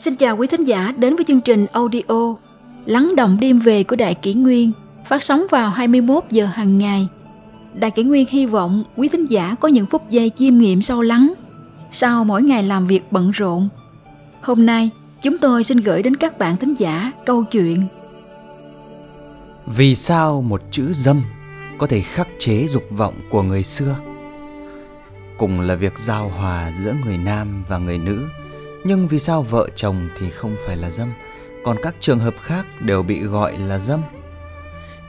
Xin chào quý thính giả đến với chương trình audio Lắng động đêm về của Đại Kỷ Nguyên phát sóng vào 21 giờ hàng ngày. Đại Kỷ Nguyên hy vọng quý thính giả có những phút giây chiêm nghiệm sâu lắng sau mỗi ngày làm việc bận rộn. Hôm nay, chúng tôi xin gửi đến các bạn thính giả câu chuyện Vì sao một chữ dâm có thể khắc chế dục vọng của người xưa? Cùng là việc giao hòa giữa người nam và người nữ, nhưng vì sao vợ chồng thì không phải là dâm, còn các trường hợp khác đều bị gọi là dâm?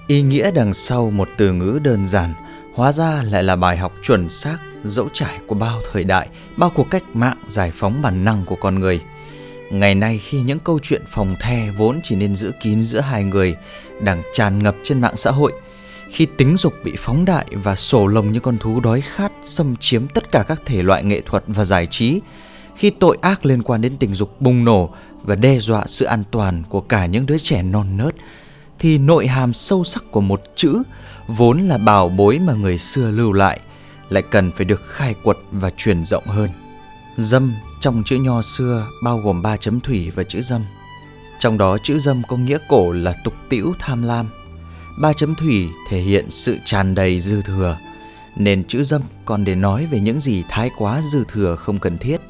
Ý nghĩa đằng sau một từ ngữ đơn giản hóa ra lại là bài học chuẩn xác dẫu trải của bao thời đại, bao cuộc cách mạng giải phóng bản năng của con người. Ngày nay khi những câu chuyện phòng the vốn chỉ nên giữ kín giữa hai người đang tràn ngập trên mạng xã hội, khi tính dục bị phóng đại và sổ lồng như con thú đói khát xâm chiếm tất cả các thể loại nghệ thuật và giải trí, khi tội ác liên quan đến tình dục bùng nổ và đe dọa sự an toàn của cả những đứa trẻ non nớt, thì nội hàm sâu sắc của một chữ vốn là bảo bối mà người xưa lưu lại lại cần phải được khai quật và truyền rộng hơn. Dâm trong chữ nho xưa bao gồm ba chấm thủy và chữ dâm. Trong đó chữ dâm có nghĩa cổ là tục tĩu tham lam. Ba chấm thủy thể hiện sự tràn đầy dư thừa, nên chữ dâm còn để nói về những gì thái quá dư thừa không cần thiết.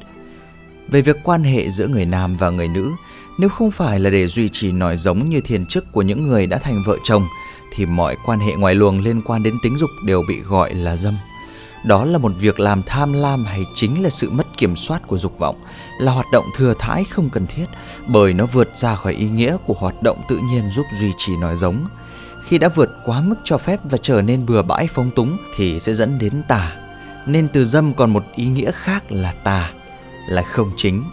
Về việc quan hệ giữa người nam và người nữ, nếu không phải là để duy trì nòi giống như thiền chức của những người đã thành vợ chồng, thì mọi quan hệ ngoài luồng liên quan đến tính dục đều bị gọi là dâm. Đó là một việc làm tham lam hay chính là sự mất kiểm soát của dục vọng, là hoạt động thừa thãi không cần thiết bởi nó vượt ra khỏi ý nghĩa của hoạt động tự nhiên giúp duy trì nòi giống. Khi đã vượt quá mức cho phép và trở nên bừa bãi phóng túng thì sẽ dẫn đến tà. Nên từ dâm còn một ý nghĩa khác là tà, là không chính.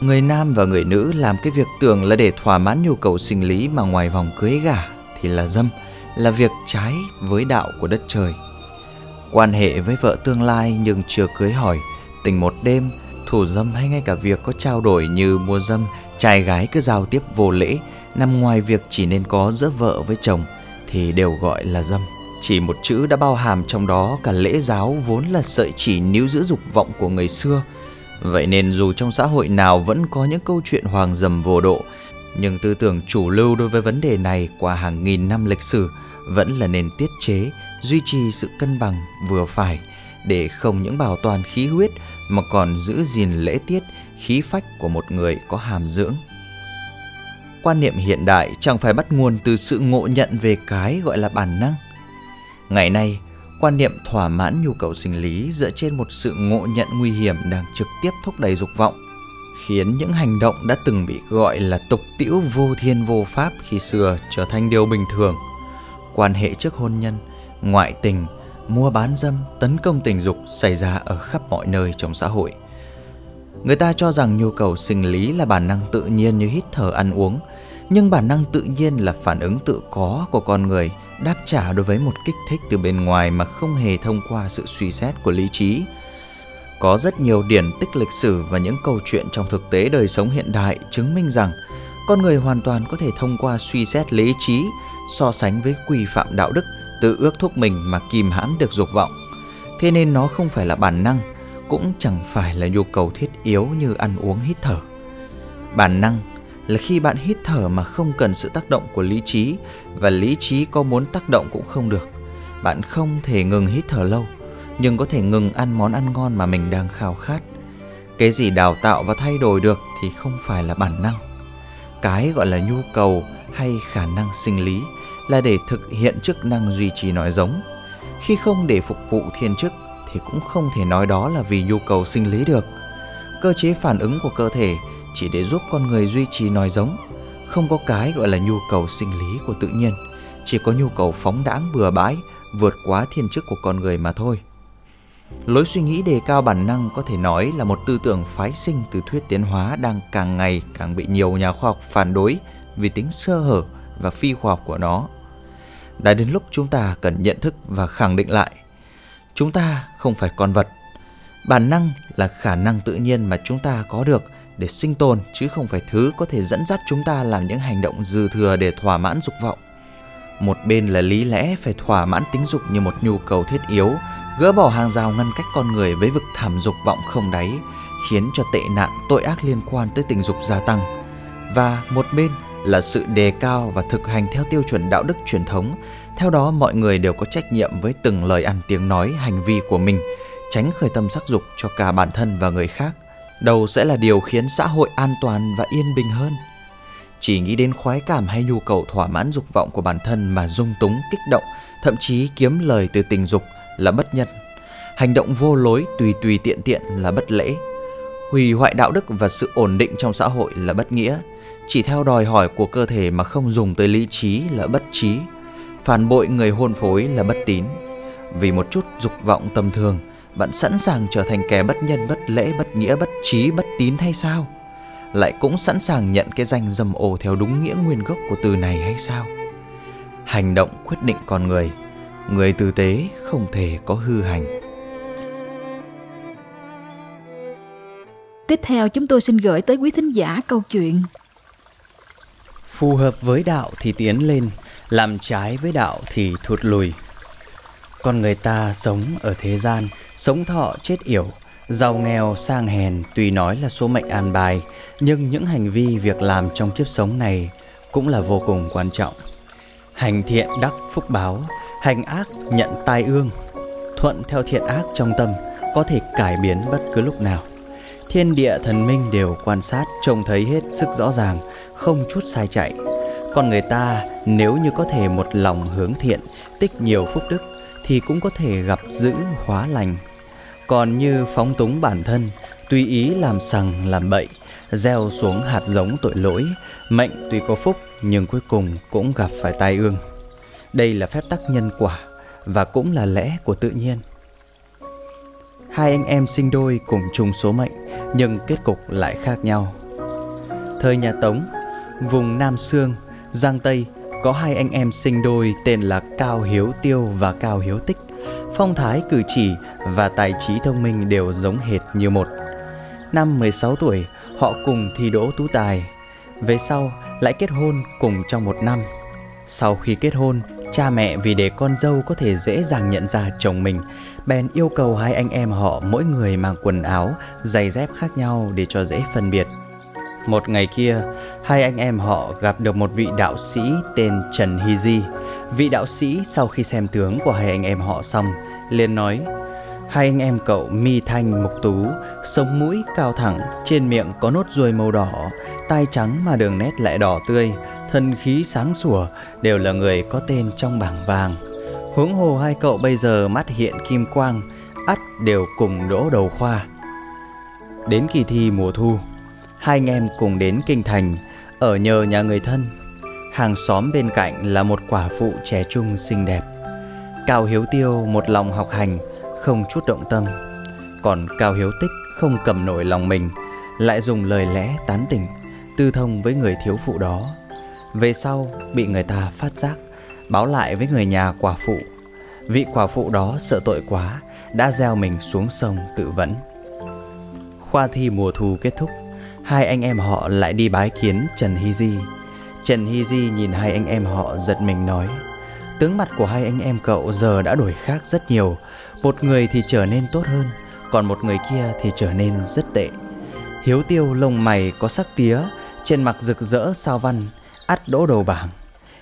Người nam và người nữ làm cái việc tưởng là để thỏa mãn nhu cầu sinh lý mà ngoài vòng cưới gả thì là dâm, là việc trái với đạo của đất trời. Quan hệ với vợ tương lai nhưng chưa cưới hỏi, tình một đêm, thủ dâm hay ngay cả việc có trao đổi như mua dâm, trai gái cứ giao tiếp vô lễ, nằm ngoài việc chỉ nên có giữa vợ với chồng thì đều gọi là dâm. Chỉ một chữ đã bao hàm trong đó cả lễ giáo vốn là sợi chỉ níu giữ dục vọng của người xưa. Vậy nên dù trong xã hội nào vẫn có những câu chuyện hoàng dầm vô độ, nhưng tư tưởng chủ lưu đối với vấn đề này qua hàng nghìn năm lịch sử vẫn là nền tiết chế, duy trì sự cân bằng vừa phải để không những bảo toàn khí huyết mà còn giữ gìn lễ tiết, khí phách của một người có hàm dưỡng. Quan niệm hiện đại chẳng phải bắt nguồn từ sự ngộ nhận về cái gọi là bản năng. Ngày nay, quan niệm thỏa mãn nhu cầu sinh lý dựa trên một sự ngộ nhận nguy hiểm đang trực tiếp thúc đẩy dục vọng khiến những hành động đã từng bị gọi là tục tĩu vô thiên vô pháp khi xưa trở thành điều bình thường. Quan hệ trước hôn nhân, ngoại tình, mua bán dâm, tấn công tình dục xảy ra ở khắp mọi nơi trong xã hội. Người ta cho rằng nhu cầu sinh lý là bản năng tự nhiên như hít thở ăn uống, nhưng bản năng tự nhiên là phản ứng tự có của con người đáp trả đối với một kích thích từ bên ngoài mà không hề thông qua sự suy xét của lý trí. Có rất nhiều điển tích lịch sử và những câu chuyện trong thực tế đời sống hiện đại chứng minh rằng con người hoàn toàn có thể thông qua suy xét lý trí, so sánh với quy phạm đạo đức, tự ước thúc mình mà kìm hãm được dục vọng. Thế nên nó không phải là bản năng, cũng chẳng phải là nhu cầu thiết yếu như ăn uống hít thở. Bản năng là khi bạn hít thở mà không cần sự tác động của lý trí, và lý trí có muốn tác động cũng không được. Bạn không thể ngừng hít thở lâu, nhưng có thể ngừng ăn món ăn ngon mà mình đang khao khát. Cái gì đào tạo và thay đổi được thì không phải là bản năng. Cái gọi là nhu cầu hay khả năng sinh lý là để thực hiện chức năng duy trì nói giống. Khi không để phục vụ thiên chức thì cũng không thể nói đó là vì nhu cầu sinh lý được. Cơ chế phản ứng của cơ thể chỉ để giúp con người duy trì nòi giống, không có cái gọi là nhu cầu sinh lý của tự nhiên, chỉ có nhu cầu phóng đãng bừa bãi, vượt quá thiên chức của con người mà thôi. Lối suy nghĩ đề cao bản năng có thể nói là một tư tưởng phái sinh từ thuyết tiến hóa đang càng ngày càng bị nhiều nhà khoa học phản đối vì tính sơ hở và phi khoa học của nó. Đã đến lúc chúng ta cần nhận thức và khẳng định lại. Chúng ta không phải con vật. Bản năng là khả năng tự nhiên mà chúng ta có được để sinh tồn chứ không phải thứ có thể dẫn dắt chúng ta làm những hành động dư thừa để thỏa mãn dục vọng. Một bên là lý lẽ phải thỏa mãn tính dục như một nhu cầu thiết yếu gỡ bỏ hàng rào ngăn cách con người với vực thẳm dục vọng không đáy khiến cho tệ nạn tội ác liên quan tới tình dục gia tăng. Và một bên là sự đề cao và thực hành theo tiêu chuẩn đạo đức truyền thống. Theo đó mọi người đều có trách nhiệm với từng lời ăn tiếng nói, hành vi của mình, tránh khởi tâm sắc dục cho cả bản thân và người khác. Đầu sẽ là điều khiến xã hội an toàn và yên bình hơn. Chỉ nghĩ đến khoái cảm hay nhu cầu thỏa mãn dục vọng của bản thân mà dung túng, kích động, thậm chí kiếm lời từ tình dục là bất nhân. Hành động vô lối tùy tùy tiện tiện là bất lễ. Hủy hoại đạo đức và sự ổn định trong xã hội là bất nghĩa. Chỉ theo đòi hỏi của cơ thể mà không dùng tới lý trí là bất trí. Phản bội người hôn phối là bất tín. Vì một chút dục vọng tầm thường, bạn sẵn sàng trở thành kẻ bất nhân, bất lễ, bất nghĩa, bất trí, bất tín hay sao? Lại cũng sẵn sàng nhận cái danh dâm ô theo đúng nghĩa nguyên gốc của từ này hay sao? Hành động quyết định con người, người tử tế không thể có hư hành. Tiếp theo chúng tôi xin gửi tới quý thính giả câu chuyện Phù hợp với đạo thì tiến lên, làm trái với đạo thì thụt lùi. Con người ta sống ở thế gian, sống thọ chết yểu, giàu nghèo sang hèn tuy nói là số mệnh an bài, nhưng những hành vi việc làm trong kiếp sống này cũng là vô cùng quan trọng. Hành thiện đắc phúc báo, hành ác nhận tai ương. Thuận theo thiện ác trong tâm có thể cải biến bất cứ lúc nào. Thiên địa thần minh đều quan sát trông thấy hết sức rõ ràng, không chút sai chạy. con người ta nếu như có thể một lòng hướng thiện, tích nhiều phúc đức thì cũng có thể gặp giữ hóa lành. Còn như phóng túng bản thân, tùy ý làm sằng làm bậy, gieo xuống hạt giống tội lỗi, mệnh tuy có phúc nhưng cuối cùng cũng gặp phải tai ương. Đây là phép tắc nhân quả và cũng là lẽ của tự nhiên. Hai anh em sinh đôi cùng chung số mệnh nhưng kết cục lại khác nhau. Thời nhà Tống, vùng Nam Sương, Giang Tây có hai anh em sinh đôi tên là Cao Hiếu Tiêu và Cao Hiếu Tích. Phong thái cử chỉ và tài trí thông minh đều giống hệt như một. Năm 16 tuổi, họ cùng thi đỗ tú tài. Về sau lại kết hôn cùng trong một năm. Sau khi kết hôn, cha mẹ vì để con dâu có thể dễ dàng nhận ra chồng mình, bèn yêu cầu hai anh em họ mỗi người mang quần áo, giày dép khác nhau để cho dễ phân biệt. Một ngày kia, hai anh em họ gặp được một vị đạo sĩ tên Trần Hy Di. Vị đạo sĩ sau khi xem tướng của hai anh em họ xong, liền nói Hai anh em cậu mi thanh mục tú, sống mũi cao thẳng, trên miệng có nốt ruồi màu đỏ, tai trắng mà đường nét lại đỏ tươi, thân khí sáng sủa, đều là người có tên trong bảng vàng. Huống hồ hai cậu bây giờ mắt hiện kim quang, ắt đều cùng đỗ đầu khoa. Đến kỳ thi mùa thu, hai anh em cùng đến kinh thành, ở nhờ nhà người thân. Hàng xóm bên cạnh là một quả phụ trẻ trung xinh đẹp. Cao Hiếu Tiêu một lòng học hành, không chút động tâm. Còn Cao Hiếu Tích không cầm nổi lòng mình, lại dùng lời lẽ tán tỉnh, tư thông với người thiếu phụ đó. Về sau bị người ta phát giác, báo lại với người nhà quả phụ. Vị quả phụ đó sợ tội quá, đã gieo mình xuống sông tự vẫn. Khoa thi mùa thu kết thúc, hai anh em họ lại đi bái kiến Trần Hy Di. Trần Hy Di nhìn hai anh em họ giật mình nói, Tướng mặt của hai anh em cậu giờ đã đổi khác rất nhiều. Một người thì trở nên tốt hơn, Còn một người kia thì trở nên rất tệ. Hiếu tiêu lông mày có sắc tía, Trên mặt rực rỡ sao văn, ắt đỗ đầu bảng.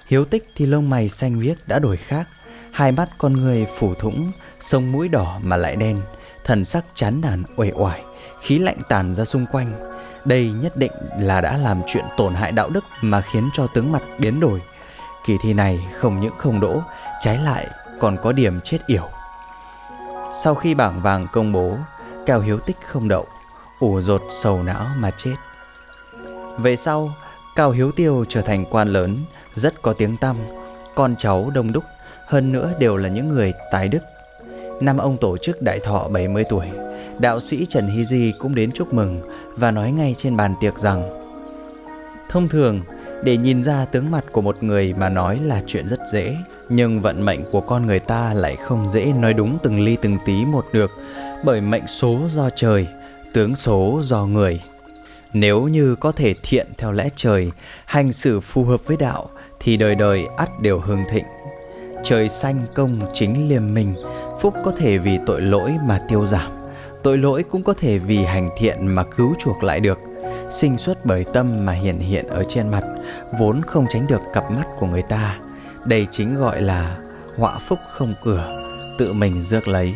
Hiếu tích thì lông mày xanh viết đã đổi khác, Hai mắt con người phủ thủng, Sông mũi đỏ mà lại đen, Thần sắc chán nản uể oải, Khí lạnh tàn ra xung quanh đây nhất định là đã làm chuyện tổn hại đạo đức mà khiến cho tướng mặt biến đổi. Kỳ thi này không những không đỗ, trái lại còn có điểm chết yểu. Sau khi bảng vàng công bố, Cao Hiếu Tích không đậu, ủ rột sầu não mà chết. Về sau, Cao Hiếu Tiêu trở thành quan lớn, rất có tiếng tăm, con cháu đông đúc, hơn nữa đều là những người tài đức. Năm ông tổ chức đại thọ 70 tuổi, đạo sĩ Trần Hy Di cũng đến chúc mừng và nói ngay trên bàn tiệc rằng Thông thường, để nhìn ra tướng mặt của một người mà nói là chuyện rất dễ Nhưng vận mệnh của con người ta lại không dễ nói đúng từng ly từng tí một được Bởi mệnh số do trời, tướng số do người. Nếu như có thể thiện theo lẽ trời, hành xử phù hợp với đạo Thì đời đời ắt đều hưng thịnh. Trời xanh công chính liềm mình Phúc có thể vì tội lỗi mà tiêu giảm tội lỗi cũng có thể vì hành thiện mà cứu chuộc lại được. Sinh xuất bởi tâm mà hiện hiện ở trên mặt, vốn không tránh được cặp mắt của người ta. Đây chính gọi là họa phúc không cửa, tự mình rước lấy.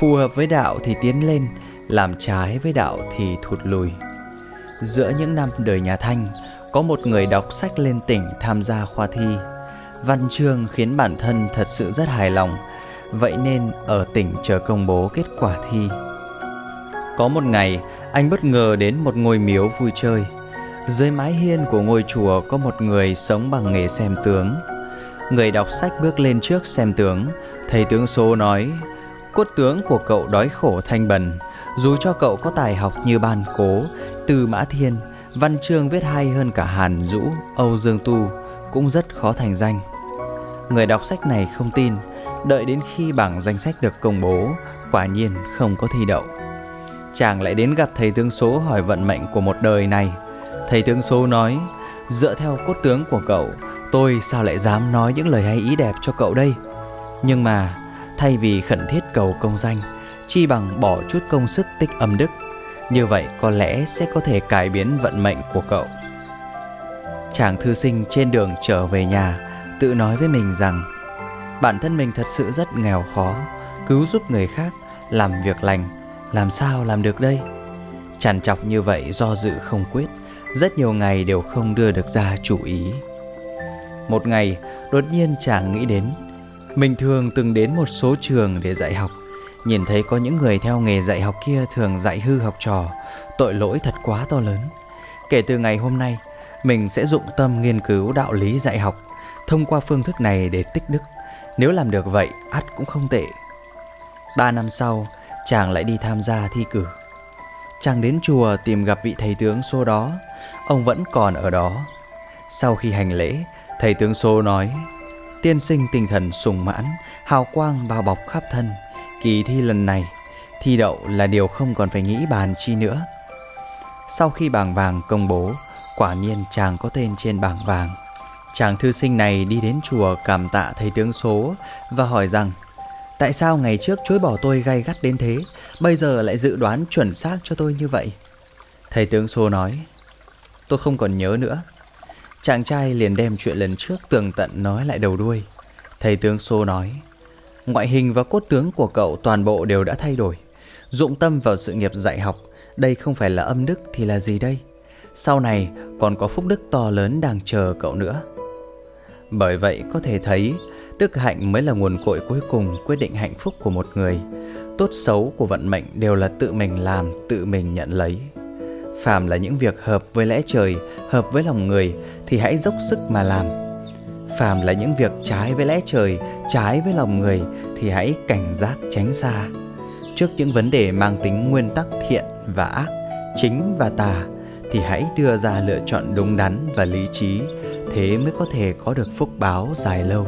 Phù hợp với đạo thì tiến lên, làm trái với đạo thì thụt lùi. Giữa những năm đời nhà thanh, có một người đọc sách lên tỉnh tham gia khoa thi. Văn chương khiến bản thân thật sự rất hài lòng vậy nên ở tỉnh chờ công bố kết quả thi. Có một ngày, anh bất ngờ đến một ngôi miếu vui chơi. Dưới mái hiên của ngôi chùa có một người sống bằng nghề xem tướng. Người đọc sách bước lên trước xem tướng. Thầy tướng số nói, cốt tướng của cậu đói khổ thanh bần. Dù cho cậu có tài học như ban cố từ mã thiên, văn chương viết hay hơn cả hàn dũ, âu dương tu cũng rất khó thành danh. Người đọc sách này không tin đợi đến khi bảng danh sách được công bố, quả nhiên không có thi đậu. Chàng lại đến gặp thầy tướng số hỏi vận mệnh của một đời này. Thầy tướng số nói, dựa theo cốt tướng của cậu, tôi sao lại dám nói những lời hay ý đẹp cho cậu đây? Nhưng mà, thay vì khẩn thiết cầu công danh, chi bằng bỏ chút công sức tích âm đức, như vậy có lẽ sẽ có thể cải biến vận mệnh của cậu. Chàng thư sinh trên đường trở về nhà, tự nói với mình rằng bản thân mình thật sự rất nghèo khó, cứu giúp người khác, làm việc lành. Làm sao làm được đây? Trằn trọc như vậy do dự không quyết, rất nhiều ngày đều không đưa được ra chủ ý. Một ngày, đột nhiên chàng nghĩ đến, mình thường từng đến một số trường để dạy học. Nhìn thấy có những người theo nghề dạy học kia thường dạy hư học trò, tội lỗi thật quá to lớn. Kể từ ngày hôm nay, mình sẽ dụng tâm nghiên cứu đạo lý dạy học, thông qua phương thức này để tích đức nếu làm được vậy, ắt cũng không tệ. Ba năm sau, chàng lại đi tham gia thi cử. Chàng đến chùa tìm gặp vị thầy tướng số đó. Ông vẫn còn ở đó. Sau khi hành lễ, thầy tướng số nói, tiên sinh tinh thần sùng mãn, hào quang bao bọc khắp thân. Kỳ thi lần này, thi đậu là điều không còn phải nghĩ bàn chi nữa. Sau khi bảng vàng công bố, quả nhiên chàng có tên trên bảng vàng chàng thư sinh này đi đến chùa cảm tạ thầy tướng số và hỏi rằng, tại sao ngày trước chối bỏ tôi gay gắt đến thế, bây giờ lại dự đoán chuẩn xác cho tôi như vậy? Thầy tướng số nói, tôi không còn nhớ nữa. Chàng trai liền đem chuyện lần trước tường tận nói lại đầu đuôi. Thầy tướng số nói, ngoại hình và cốt tướng của cậu toàn bộ đều đã thay đổi. Dụng tâm vào sự nghiệp dạy học, đây không phải là âm đức thì là gì đây? Sau này còn có phúc đức to lớn đang chờ cậu nữa bởi vậy có thể thấy, đức hạnh mới là nguồn cội cuối cùng quyết định hạnh phúc của một người. Tốt xấu của vận mệnh đều là tự mình làm, tự mình nhận lấy. Phàm là những việc hợp với lẽ trời, hợp với lòng người thì hãy dốc sức mà làm. Phàm là những việc trái với lẽ trời, trái với lòng người thì hãy cảnh giác tránh xa. Trước những vấn đề mang tính nguyên tắc thiện và ác, chính và tà thì hãy đưa ra lựa chọn đúng đắn và lý trí thế mới có thể có được phúc báo dài lâu.